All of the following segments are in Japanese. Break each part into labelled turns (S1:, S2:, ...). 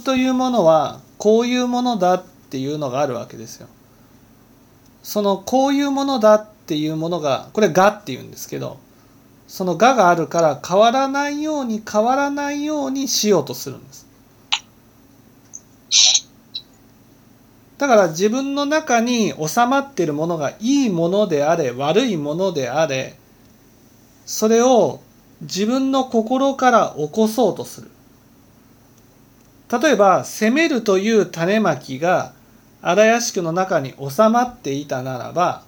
S1: というものはこういうものだっていうのがあるわけですよ。そのこういうものだっていうものがこれ「が」っていうんですけどその「が」があるから変わらないように変わらないようにしようとするんです。だから自分の中に収まっているものがいいものであれ悪いものであれそれを自分の心から起こそうとする。例えば責めるという種まきが荒屋敷の中に収まっていたならば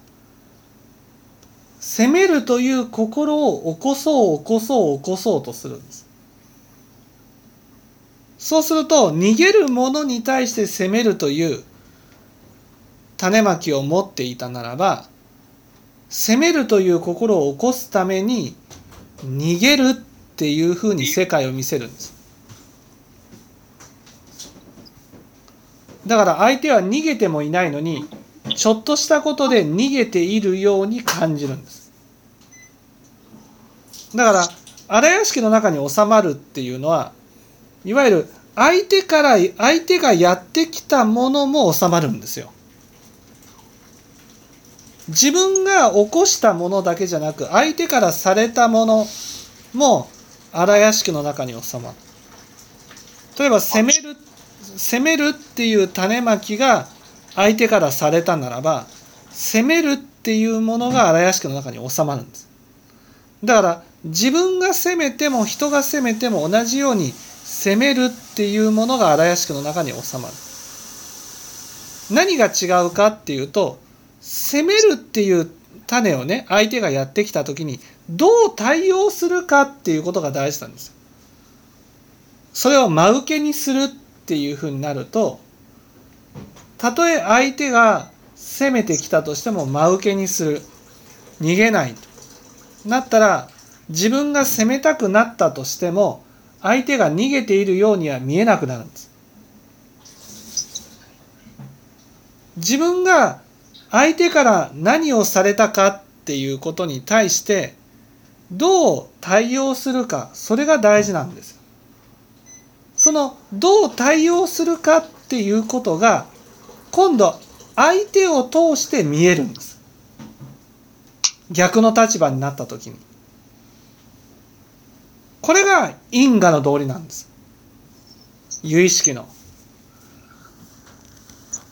S1: 責めるという心を起こそう起こそう起こそうとするんです。そうすると逃げる者に対して責めるという種まきを持っていたならば責めるという心を起こすために逃げるっていうふうに世界を見せるんです。だから相手は逃げてもいないのにちょっとしたことで逃げているように感じるんです。だから荒屋敷の中に収まるっていうのはいわゆる相手から相手がやってきたものも収まるんですよ。自分が起こしたものだけじゃなく相手からされたものも荒屋敷の中に収まる。例えば攻める攻めるっていう種まきが相手からされたならば攻めるっていうものが荒屋敷の中に収まるんです。だから自分が攻めても人が攻めても同じように攻めるっていうものが荒屋敷の中に収まる。何が違うかっていうと攻めるっていう種をね相手がやってきた時にどう対応するかっていうことが大事なんですそれを真受けにするっていうふうになるとたとえ相手が攻めてきたとしても真受けにする。逃げないと。なったら自分が攻めたくなったとしても相手が逃げているようには見えなくなるんです。自分が相手から何をされたかっていうことに対してどう対応するかそれが大事なんです。そのどう対応するかっていうことが今度相手を通して見えるんです。逆の立場になった時に。これが因果の道理なんです。由意識の。